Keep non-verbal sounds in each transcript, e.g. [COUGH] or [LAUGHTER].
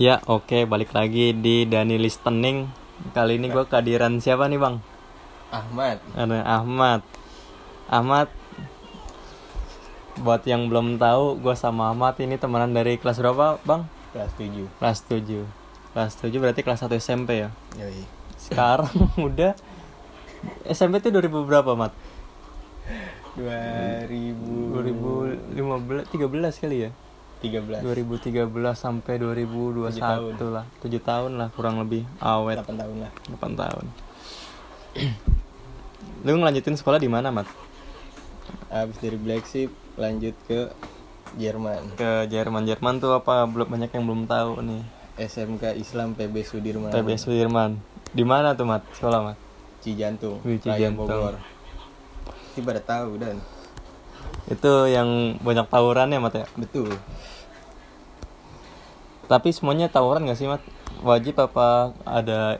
Ya oke balik lagi di Dani Listening Kali ini gue kehadiran siapa nih bang? Ahmad Ada Ahmad Ahmad Buat yang belum tahu gue sama Ahmad ini temenan dari kelas berapa bang? kelas 7 Kelas 7 Kelas 7 berarti kelas 1 SMP ya? Yoi Sekarang [LAUGHS] udah SMP tuh 2000 berapa Mat? 2013 2015 13 kali ya? 2013 sampai 2021 Tujuh tahun. lah. 7 tahun lah kurang lebih. Awet. 8 tahun lah. 8 tahun. [CLEARS THROAT] Lu ngelanjutin sekolah di mana mat? Abis dari Black Sheep lanjut ke Jerman. Ke Jerman. Jerman tuh apa? Belum banyak yang belum tahu nih. SMK Islam PB Sudirman. PB Sudirman. Di mana tuh mat? Sekolah mat? Cijantung Wih, Cijantung. Bogor. Ini pada tahu dan itu yang banyak tawuran ya mat ya? Betul. Tapi semuanya tawuran gak sih mat? Wajib apa ada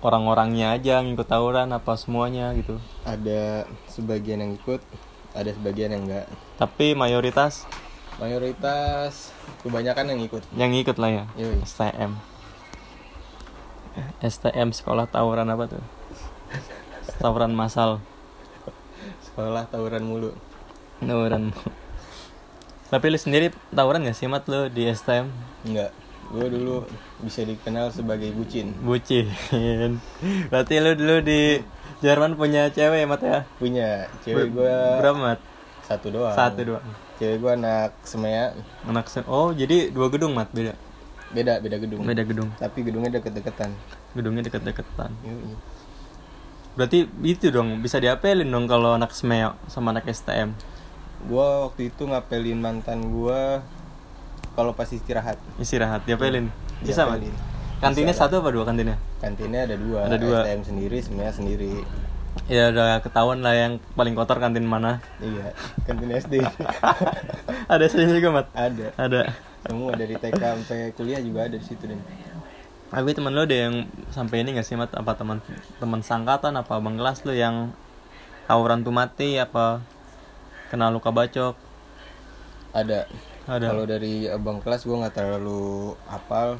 orang-orangnya aja yang ikut tawuran? Apa semuanya gitu? Ada sebagian yang ikut ada sebagian yang enggak tapi mayoritas? Mayoritas kebanyakan yang ikut. Yang ikut lah ya? Yoi. STM STM sekolah tawuran apa tuh? [LAUGHS] Tawuran masal sekolah tawuran mulu tawuran. Tapi lu sendiri tawuran gak sih mat lu di STM enggak gue dulu bisa dikenal sebagai bucin. Bucin. [LAUGHS] Berarti lu dulu di Jerman punya cewek mat ya? Punya. Cewek gue berapa mat? Satu doang. Satu dua cewek gue anak semea anak se- oh jadi dua gedung mat beda? Beda beda gedung. Beda gedung. Tapi gedungnya deket-deketan. Gedungnya deket-deketan. Yoi. berarti itu dong bisa diapelin dong kalau anak smeo sama anak STM gue waktu itu ngapelin mantan gue kalau pas istirahat. Istirahat diapelin? Bisa mat Diapelin. kantinnya Bisa. satu apa dua kantinnya? Kantinnya ada dua Ada dua. STM sendiri semea sendiri. Ya udah ketahuan lah yang paling kotor kantin mana. Iya kantin SD [LAUGHS] ada sini juga mat ada. Ada. Semua dari TK sampai kuliah juga ada di situ dan tapi temen lo ada yang sampai ini gak sih mat apa teman teman sangkatan apa abang kelas lo yang tawuran tuh mati apa kena luka bacok? Ada. Ada. Kalau dari abang kelas gue nggak terlalu hafal.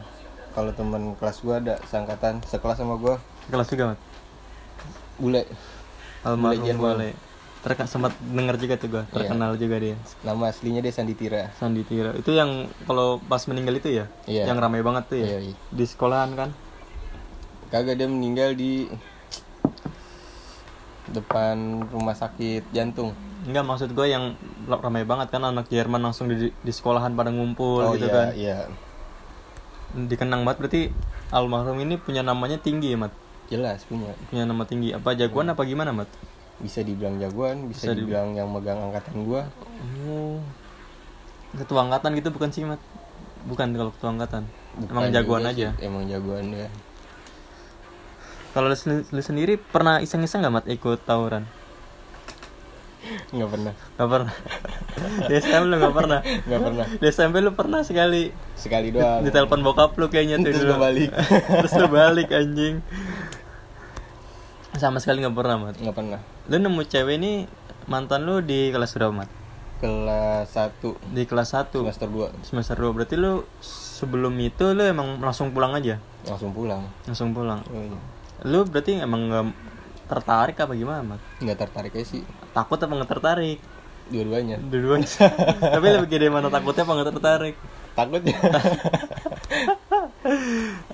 Kalau teman kelas gue ada sangkatan sekelas sama gue kelas juga mat? Bule. Almarhum boleh terka sempat denger juga tuh gua Iya. terkenal juga dia. Nama aslinya dia Sandi Tira. Sandi Tira. Itu yang kalau pas meninggal itu ya? Iya. yang ramai banget tuh ya? Iya, iya. di sekolahan kan? Kagak dia meninggal di depan rumah sakit jantung Enggak maksud gue yang ramai banget kan anak Jerman langsung di, di sekolahan pada ngumpul oh gitu iya kan. iya. Dikenang banget berarti almarhum ini punya namanya tinggi ya mat? Jelas punya. Punya nama tinggi. Apa jagoan apa gimana mat? Bisa dibilang jagoan bisa, Bisa di- dibilang yang megang angkatan gue oh. Ketua angkatan gitu bukan sih mat? Bukan kalau ketua angkatan. Emang Bukan jagoan juga aja. sih, emang jagoan ya kalau lu, lu sendiri pernah iseng-iseng gak mat ikut tawuran nggak pernah. Gak pernah. Di SMP lu gak pernah? Nggak pernah. Di SMP lu pernah sekali. Sekali doang. Ditelepon bokap lu kayaknya tuh Terus balik. [LAUGHS] terus lu balik anjing. Sama sekali nggak pernah mat. Nggak pernah. Lu nemu cewek ini mantan lu di kelas berapa mat? Kelas 1 di kelas 1 semester 2 semester 2 berarti lu sebelum itu lu emang langsung pulang aja? Langsung pulang. Langsung pulang. Oh, iya. lu berarti emang nggak tertarik apa gimana mat? Nggak tertarik aja sih. Takut apa nggak tertarik? Dua-duanya. Dua-duanya. [LAUGHS] Tapi lebih gede mana takutnya apa nggak tertarik? Takutnya.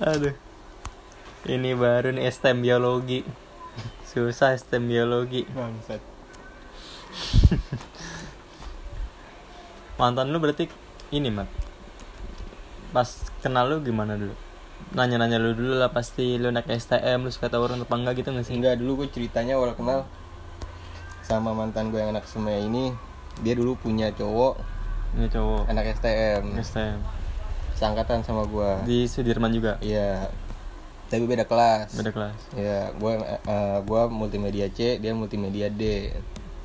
[LAUGHS] Aduh. Ini baru nih STEM biologi. Susah STEM biologi. Bangsat. Mantan lu berarti ini mat. Pas kenal lu gimana dulu nanya-nanya lu dulu lah pasti lu naik STM lu suka tawuran apa enggak gitu nggak sih? Enggak dulu gue ceritanya awal kenal sama mantan gue yang anak semua ini dia dulu punya cowok. Ini cowok. Anak STM STM seangkatan sama gue di Sudirman juga? Iya. Tapi beda kelas. Beda kelas. Ya gue eh, gua multimedia C dia multimedia D.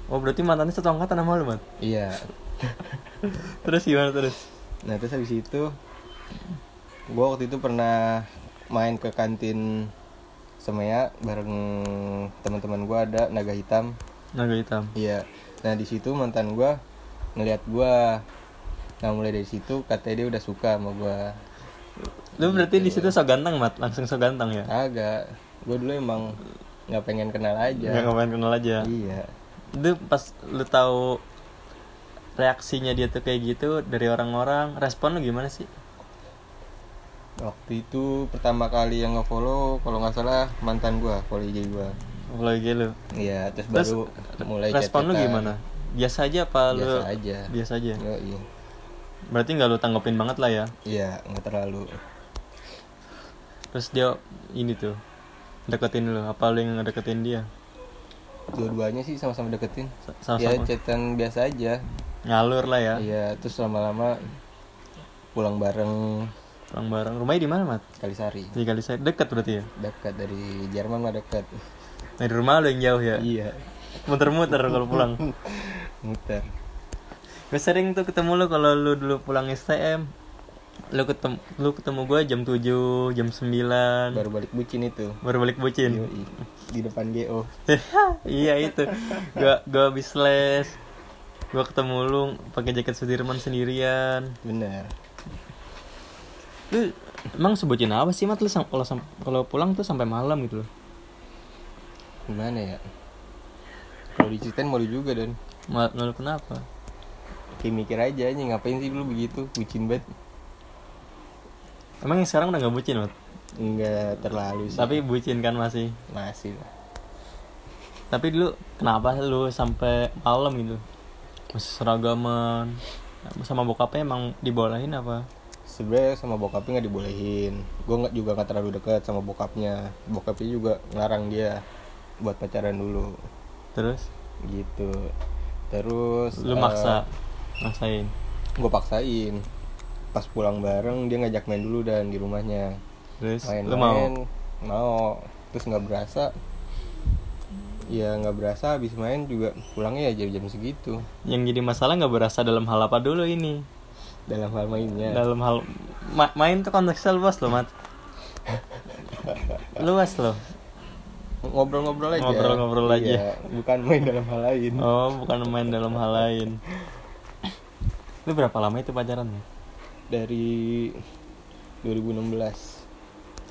Oh berarti mantannya satu angkatan sama lu mat? Iya. [LAUGHS] Terus gimana terus? Nah terus habis itu gue waktu itu pernah main ke kantin Semea bareng teman-teman gue ada naga hitam. Naga hitam. Iya. Nah di situ mantan gue ngelihat gue nah mulai dari situ katanya dia udah suka sama gue lu berarti di situ so ganteng mat? Langsung so ganteng ya? Agak. Gue dulu emang nggak pengen kenal aja. Nggak ngapain kenal aja. Iya. Itu pas lu tahu reaksinya dia tuh kayak gitu dari orang-orang respon lu gimana sih waktu itu pertama kali yang ngefollow kalau nggak salah mantan gue follow IG gue kalau gitu lu? Iya terus, terus baru mulai respon lu gimana? Biasa aja apa lu biasa aja. biasa aja? Yo, iya berarti nggak lu tanggepin banget lah ya? Iya nggak terlalu. Terus dia ini tuh deketin lu apa lu yang deketin dia? Dua-duanya sih sama-sama deketin. Sama ya sama chatan biasa aja. Ngalur lah ya? Iya terus lama-lama pulang bareng pulang bareng. Rumahnya di mana mat? Kalisari. Di kali saya dekat berarti ya? Dekat dari Jerman mah dekat. Dari rumah lu yang jauh ya? Iya. Muter-muter kalau pulang. [LAUGHS] Muter. Gue sering tuh ketemu lu kalau lu dulu pulang STM lu ketemu lu ketemu gue jam 7 jam 9 baru balik bucin itu. Baru balik bucin? Yoi. di depan GO [LAUGHS] iya itu. Gua gua habis les. Gua ketemu lu pakai jaket Sudirman sendirian. Bener lu emang sebutin apa sih mat? Lu kalau kalau pulang tuh sampai malam gitu loh. Gimana ya? Kalau diceritain malu juga dan. Ma- malu kenapa? Kayak mikir aja nih ngapain sih lu begitu? Bucin banget. Emang yang sekarang udah nggak bucin mat? Enggak terlalu sih. Tapi bucin kan masih? Masih. Lah tapi dulu kenapa lu sampai malam gitu? Masih seragaman. Sama bokapnya emang dibolehin apa sebenarnya sama bokapnya nggak dibolehin. Gue nggak juga nggak terlalu dekat sama bokapnya. Bokapnya juga ngelarang dia buat pacaran dulu. Terus? Gitu. Terus lu maksa? maksain? gue paksain. Pas pulang bareng dia ngajak main dulu dan di rumahnya. Terus? Main lu mau? Main mau. Terus nggak berasa. Ya nggak berasa habis main juga pulangnya ya jam-jam segitu. Yang jadi masalah nggak berasa dalam hal apa dulu ini dalam hal mainnya. Dalam hal ma- main tuh konteksnya luas loh mat. [LAUGHS] Luas loh. Ngobrol-ngobrol aja. Ngobrol-ngobrol aja. Iya, bukan main dalam hal lain. Oh bukan main dalam hal lain. Lu berapa lama itu pacaran ya dari 2016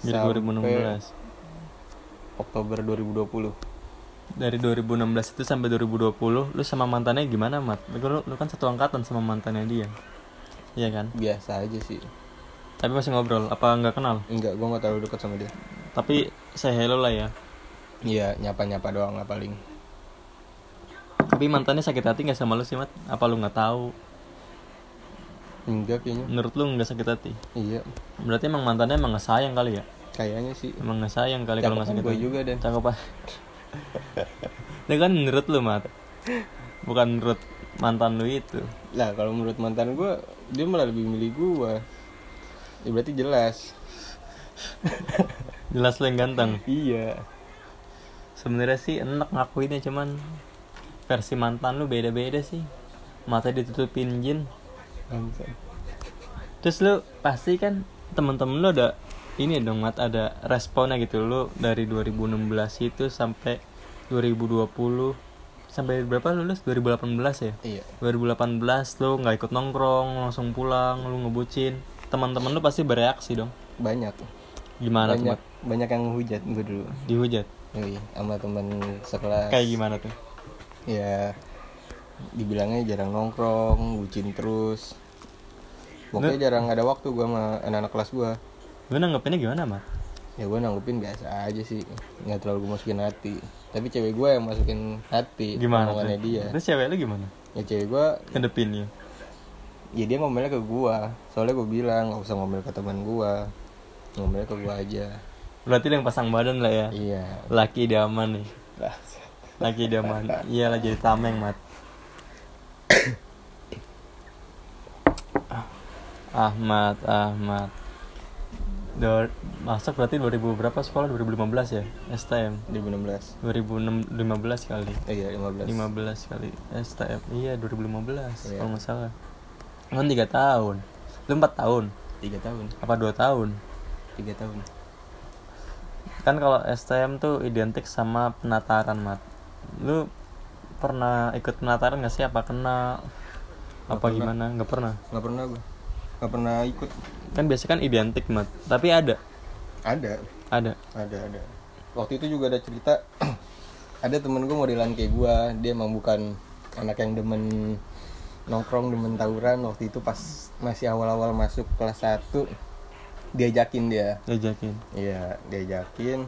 dari sampai 2016 Oktober 2020 dari 2016 itu sampai 2020 lu sama mantannya gimana mat? Lu, lu kan satu angkatan sama mantannya dia iya kan? Biasa aja sih. Tapi masih ngobrol apa nggak kenal? Enggak gue nggak terlalu dekat sama dia. Tapi saya hello lah ya. Iya nyapa nyapa doang lah paling. Tapi mantannya sakit hati nggak sama lu sih mat? Apa lu nggak tahu? Enggak kayaknya. Menurut lu nggak sakit hati? Iya. Berarti emang mantannya emang nggak sayang kali ya? Kayaknya sih. Emang nggak sayang kali kalau nggak sakit gue hati. juga dan cakep [LAUGHS] itu kan menurut lu mat. Bukan menurut mantan lu itu. Lah kalau menurut mantan gue dia malah lebih milih gue ya berarti jelas. [LAUGHS] Jelas lu yang ganteng. Iya. Sebenarnya sih enak ngakuinnya cuman versi mantan lu beda-beda sih. Mata ditutupin jin. Terus lu pasti kan temen-temen lu ada ini dong mat ada responnya gitu. Lu dari 2016 itu sampai 2020 sampai berapa lulus 2018 ya? Iya. 2018 lu nggak ikut nongkrong langsung pulang lu ngebucin. Teman-teman lu pasti bereaksi dong. Banyak. Gimana tuh banyak. Mat? banyak yang hujat gue dulu. Dihujat? Yoi, sama teman sekelas. Kayak gimana tuh? Ya dibilangnya jarang nongkrong bucin terus. Pokoknya jarang ada waktu gue sama anak-anak kelas gue lu nanggepinnya gimana mat ya gue nanggepin biasa aja sih. Nggak terlalu gue masukin hati. Tapi cewek gue yang masukin hati gimana tuh? dia. Terus cewek lu gimana? Ya cewek gue ngedepinnya ya dia ngomelnya ke gue soalnya gue bilang nggak usah ngomel ke teman gue ngomelnya ke gue aja. Berarti yang pasang badan lah ya? Iya. Laki idaman nih. Laki idaman iyalah jadi tameng mat. [COUGHS] Ahmad Ahmad Dor masuk berarti 2000 berapa sekolah? 2015 ya? STM 2016 2015 kali. Eh, iya 15 15 kali STM iya 2015 Iya. kalau nggak salah. Kan tiga tahun. Lu empat tahun? Tiga tahun. Apa dua tahun? Tiga tahun. Kan kalau STM tuh identik sama penataran mat. Lu pernah ikut penataran gak sih? Apa kena? Apa pernah. gimana? Nggak pernah? Nggak pernah gue nggak pernah ikut. Kan biasanya kan identik mat. Tapi ada? Ada. Ada? Ada ada. Waktu itu juga ada cerita [CLEARS THROAT] ada temen gue modelan kayak gue dia emang bukan anak yang demen nongkrong demen tawuran. Waktu itu pas masih awal-awal masuk kelas 1 diajakin dia. Diajakin? Iya diajakin.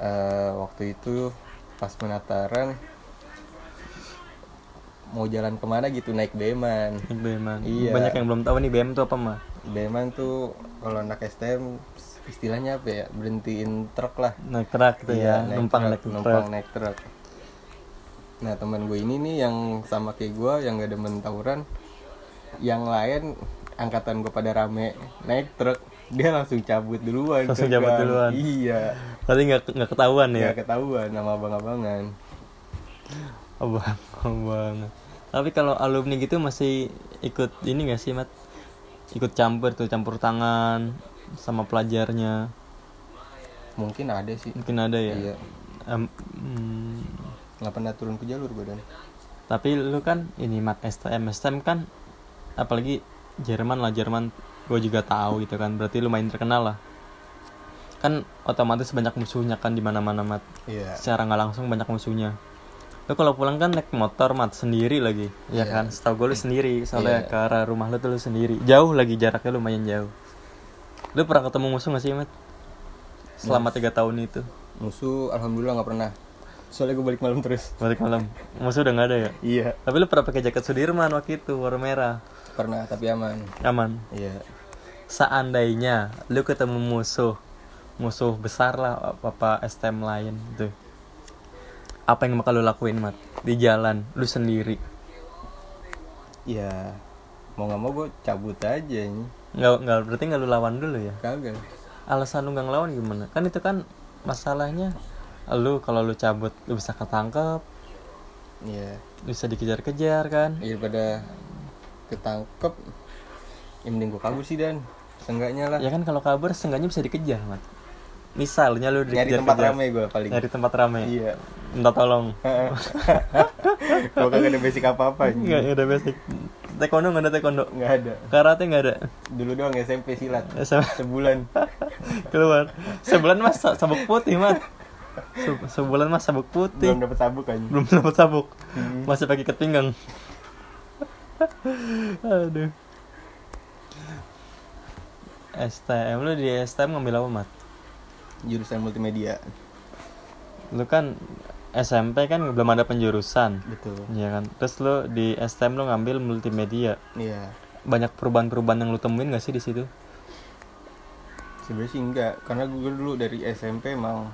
Eh, waktu itu pas penataran mau jalan ke mana gitu naik beman. Naik BM-an. Iya. banyak yang belum tahu nih BM itu apa mah beman tuh kalau anak STM istilahnya apa ya berhentiin truk lah. Naik truk gitu ya Iya, numpang truk, naik numpang truk naik truk. Nah teman gue ini nih yang sama kayak gue yang gak demen tawuran yang lain angkatan gue pada rame naik truk dia langsung cabut duluan Langsung ke cabut duluan. iya. Berarti nggak nggak ketahuan ya? Nggak ketahuan sama abang-abangan. Abang abang tapi kalau alumni gitu masih ikut ini gak sih mat? Ikut campur tuh campur tangan sama pelajarnya. Mungkin ada sih. Mungkin ada ya? Iya. Em, hmm, nggak pernah turun ke jalur gue dan tapi lu kan ini mat STM STM kan apalagi Jerman lah Jerman gue juga tahu gitu kan. Berarti lumayan terkenal lah. Kan otomatis banyak musuhnya kan di mana mana mat. Iya. Secara nggak langsung banyak musuhnya lu kalau pulang kan naik motor mat sendiri lagi. Ya Iya. kan? Setahu gue lu sendiri soalnya Iya. ke arah rumah lu tuh lu sendiri. Jauh lagi jaraknya lumayan jauh. Lu pernah ketemu musuh gak sih mat? Selama tiga tahun itu. Musuh alhamdulillah nggak pernah. Soalnya gue balik malam terus. Balik malam. Musuh udah nggak ada ya? Iya. Tapi lu pernah pakai jaket Sudirman waktu itu warna merah. Pernah tapi aman. Aman? Iya. Seandainya lu ketemu musuh musuh besar lah apa, apa STM lain gitu apa yang bakal lu lakuin mat? Di jalan lu sendiri. Ya mau nggak mau gue cabut aja ini. Nggak nggak berarti nggak lu lawan dulu ya? Kagak. Alasan lu nggak ngelawan gimana? Kan itu kan masalahnya. Lu kalau lu cabut lu bisa ketangkep. Iya. Bisa dikejar-kejar kan? Daripada ketangkep yang mending gue kabur sih dan. Seenggaknya lah. Ya kan kalau kabur seenggaknya bisa dikejar mat misalnya lu nyari tempat ramai gue paling. Nyari tempat rame. Iya. Minta tolong. [LAUGHS] Gue kagak ada basic apa apa nggak ada basic. Taekwondo nggak ada taekwondo? Nggak ada. Karate nggak ada? Dulu doang SMP silat. Sebulan. [LAUGHS] Keluar. Sebulan mas sa- sabuk putih mas Se- sebulan mas sabuk putih. Belum dapat sabuk kan belum dapat sabuk. Hmm. masih pakai ikat pinggang [LAUGHS] aduh STM lu di STM ngambil apa mat jurusan multimedia. Lu kan SMP kan belum ada penjurusan. Betul. Ya kan? Terus lu di STM lu ngambil multimedia. Iya. Banyak perubahan-perubahan yang lu temuin gak sih di situ? Sebenarnya sih enggak karena gue dulu dari SMP emang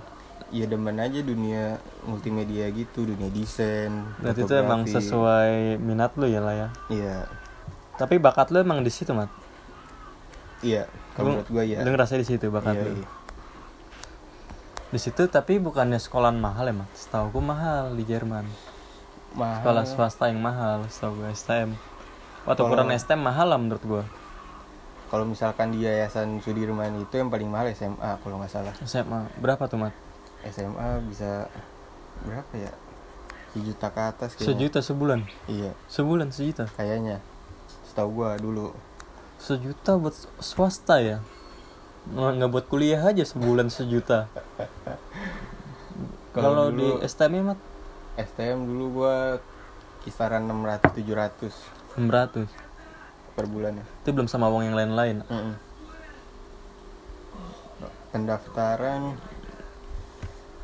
ya demen aja dunia multimedia gitu dunia desain berarti itu emang sesuai minat lu ya lah ya iya. Tapi bakat lu emang di situ mat? Iya kalau menurut gue ya lu ngerasa di situ bakat iya, lu? iya. Di situ tapi bukannya sekolahan mahal ya mat setahu gua mahal di Jerman. Mahal. Sekolah swasta yang mahal setahu gua STM waktu Kalau- ukuran STM mahal lah menurut gua. Kalau misalkan di yayasan Sudirman itu yang paling mahal SMA kalau nggak salah. SMA berapa tuh mat SMA bisa berapa ya? Sejuta ke atas kayaknya. sejuta sebulan? Iya. Sebulan sejuta? Kayaknya. Setahu gua dulu. Sejuta buat swasta ya nggak buat kuliah aja sebulan sejuta. [LAUGHS] Kalau di STM ya mat? STM dulu gua kisaran 600 700 600 per bulan ya. Itu belum sama uang yang lain-lain. Mm-mm. pendaftaran.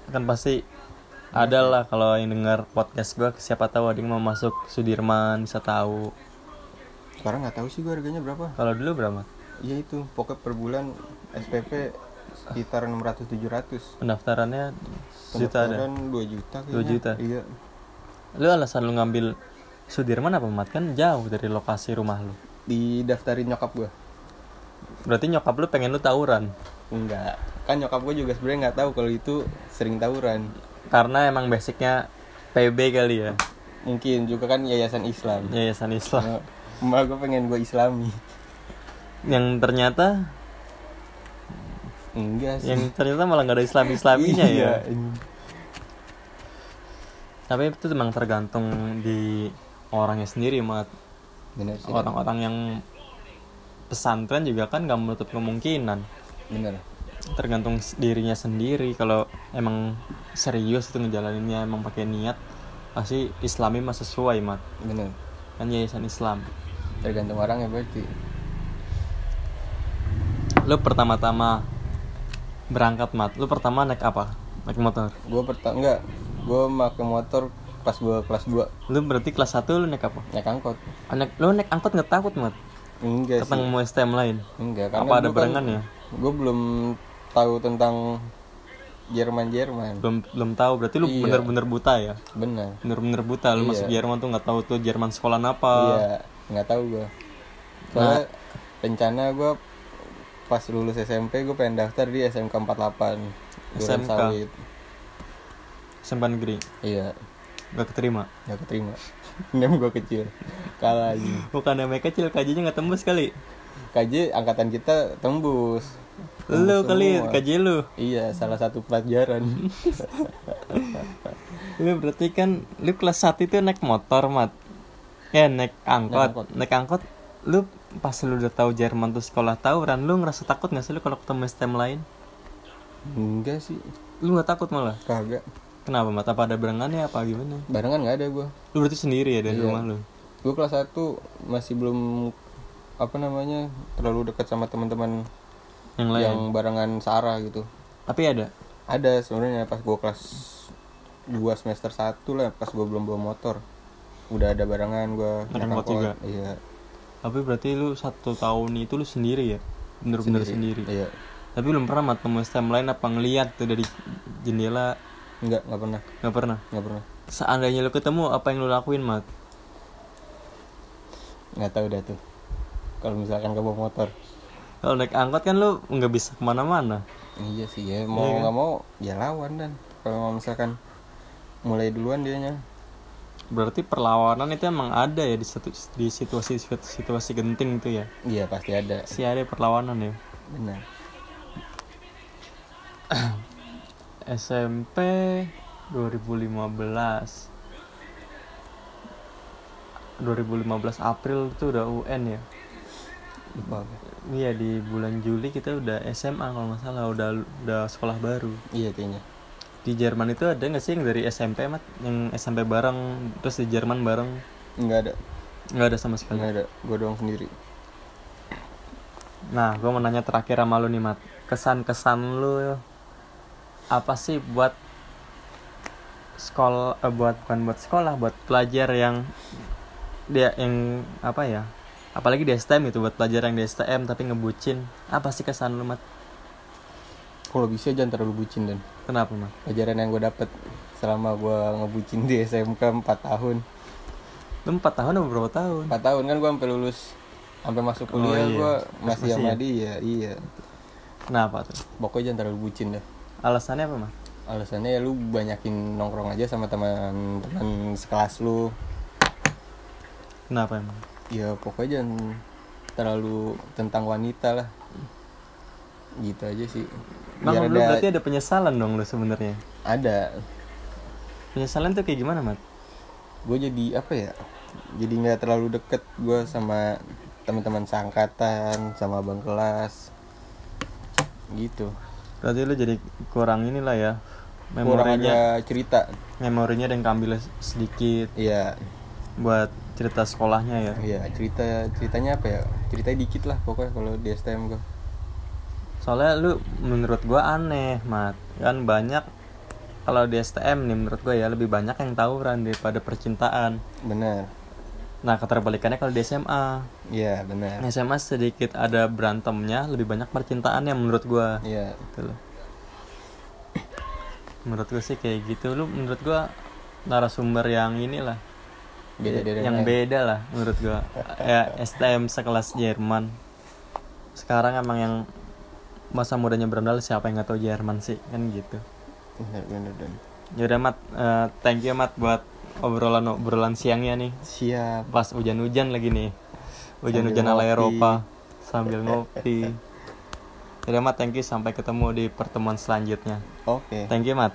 Kan pasti ada lah kalau yang dengar podcast gua siapa tahu ada yang mau masuk Sudirman bisa tahu. Sekarang nggak tahu sih gua harganya berapa. Kalau dulu berapa iya itu. Pokoknya per bulan SPP sekitar 600 700 pendaftarannya sejuta ada? Pendaftaran 2 juta kayaknya. Dua juta? iya. Lu alasan lu ngambil Sudirman apa mat? Kan jauh dari lokasi rumah lu. Didaftarin nyokap gua. Berarti nyokap lu pengen lu tawuran? Enggak. Kan nyokap gua juga sebenarnya nggak tahu kalau itu sering tawuran. Karena emang basicnya PB kali ya? Mungkin juga kan yayasan Islam. Yayasan Islam. Emak gue pengen gue islami yang ternyata Enggak sih. yang ternyata malah nggak ada Islam Islaminya Iya, ya tapi itu memang tergantung di orangnya sendiri mat orang-orang yang pesantren juga kan gak menutup kemungkinan. Bener tergantung dirinya sendiri. Kalau emang serius itu ngejalaninnya emang pakai niat pasti islami mah sesuai mat bener kan yayasan Islam. Tergantung orang ya berarti lu pertama-tama berangkat mat. Lu pertama naik apa? Naik motor? Gue pertama enggak. Gue pakai motor pas gue kelas 2 lu berarti kelas 1 lu naik apa? Naik angkot. Ah, naik lu naik angkot nggak takut mat? Enggak sih. Ketemu STM lain? Enggak apa ada gua barengan ya? gue belum tahu tentang Jerman Jerman belum belum tahu. Berarti lu Iya. bener-bener buta ya? Bener. Bener-bener buta. Lu Iya. masuk Jerman tuh nggak tahu tuh Jerman sekolah apa. Iya nggak tahu gue soalnya rencana gue pas lulus SMP gue pengen daftar di SMK 48 Duren SMK. Sawit. SMP negeri? Iya. Nggak keterima? Nggak keterima. [LAUGHS] Nem gue kecil. Kalah aja. Bukan namanya kecil kajinya nggak tembus kali. KJ angkatan kita tembus. Lu kali kaji lu? Iya salah satu pelajaran. [LAUGHS] Lu berarti kan lu kelas 1 itu naik motor mat. Ya naik angkot. Naik naik angkot, lu pas lu udah tahu Jerman tuh sekolah tawuran lu ngerasa takut nggak sih lu kalau ketemu STM lain? Enggak sih. Lu nggak takut malah? Kagak. Kenapa mat? Apa ada barengannya? Apa gimana? Barengan nggak ada gue lu berarti sendiri ya dari Iya. rumah lu? Gue kelas 1 masih belum apa namanya terlalu dekat sama teman-teman yang lain? yang barengan Sarah gitu. Tapi ada? Ada sebenarnya pas gue kelas 2 semester 1 lah pas gue belum bawa motor. Udah ada barengan gue Naik angkot juga? iya tapi berarti lu satu tahun itu lu sendiri ya? Bener-bener sendiri, iya. Tapi belum pernah ketemu STM lain apa ngeliat tuh dari jendela? Enggak nggak pernah. Nggak pernah? Nggak pernah. Seandainya lu ketemu apa yang lu lakuin mat? Nggak tahu dah tuh. Kalau misalkan ke bawa motor. Kalau naik angkot kan lu nggak bisa ke mana-mana. Iya sih ya. Mau Iya kan? nggak mau ya lawan dan. Kalau misalkan mulai duluan dianya berarti perlawanan itu emang ada ya di satu di situasi situasi genting itu ya? Iya pasti ada. Si ada perlawanan ya? Benar. SMP 2015 2015 April itu udah UN ya? Lupa iya di bulan Juli kita udah SMA kalau nggak salah udah udah sekolah baru. Iya kayaknya di Jerman itu ada nggak sih yang dari SMP mat? Yang SMP bareng terus di Jerman bareng? Nggak ada. Nggak ada sama sekali. Nggak ada. Gue doang sendiri. Nah gue mau nanya terakhir sama lu nih mat. Kesan kesan lu apa sih buat sekolah eh, buat bukan buat sekolah buat pelajar yang dia yang apa ya? Apalagi di STM itu buat pelajar yang di STM tapi ngebucin. Apa sih kesan lu mat kalau bisa jangan terlalu bucin dan kenapa mat pelajaran yang gue dapet selama gue ngebucin di SMK 4 tahun. Lu empat tahun atau berapa tahun? 4 tahun kan gue sampai lulus sampai masuk Oh, kuliah iya. gue Masih- sama ya? dia iya. Kenapa tuh? Pokoknya jangan terlalu bucin dah alasannya apa mat alasannya ya lu banyakin nongkrong aja sama teman-teman sekelas lu. Kenapa emang ya pokoknya jangan terlalu tentang wanita lah. Gitu aja sih Bang, biar lu ada berarti ada penyesalan dong lu sebenarnya. Ada. Penyesalan tuh kayak gimana mat? Gue jadi apa ya jadi nggak terlalu deket gue sama teman-teman seangkatan sama abang kelas. Gitu. Berarti lu jadi kurang inilah ya memorinya. cerita. Memorinya dan keambil sedikit. Iya. Buat cerita sekolahnya ya. Iya cerita ceritanya apa ya ceritanya dikit lah pokoknya kalau di STM gue soalnya lu menurut gua aneh mat. Kan banyak kalau di STM nih menurut gua ya lebih banyak yang tawuran daripada percintaan. Benar nah keterbalikannya kalau di SMA iya benar SMA sedikit ada berantemnya lebih banyak percintaannya menurut gua. Iya. Gitu loh. Menurut gue sih kayak gitu. Lu menurut gua narasumber yang inilah. Beda dari yang lain. beda lah menurut gua. [LAUGHS] Ya STM sekelas Jerman. Sekarang emang yang masa mudanya berandal siapa yang nggak tahu Jerman sih kan gitu. Benar benar dan. Yaudah mat eh, thank you mat buat obrolan obrolan siangnya nih. Siap. Pas hujan-hujan lagi nih. Hujan-hujan ala. Eropa. Sambil [LAUGHS] ngopi. Yaudah mat thank you. Sampai ketemu di pertemuan selanjutnya. Oke. Thank you mat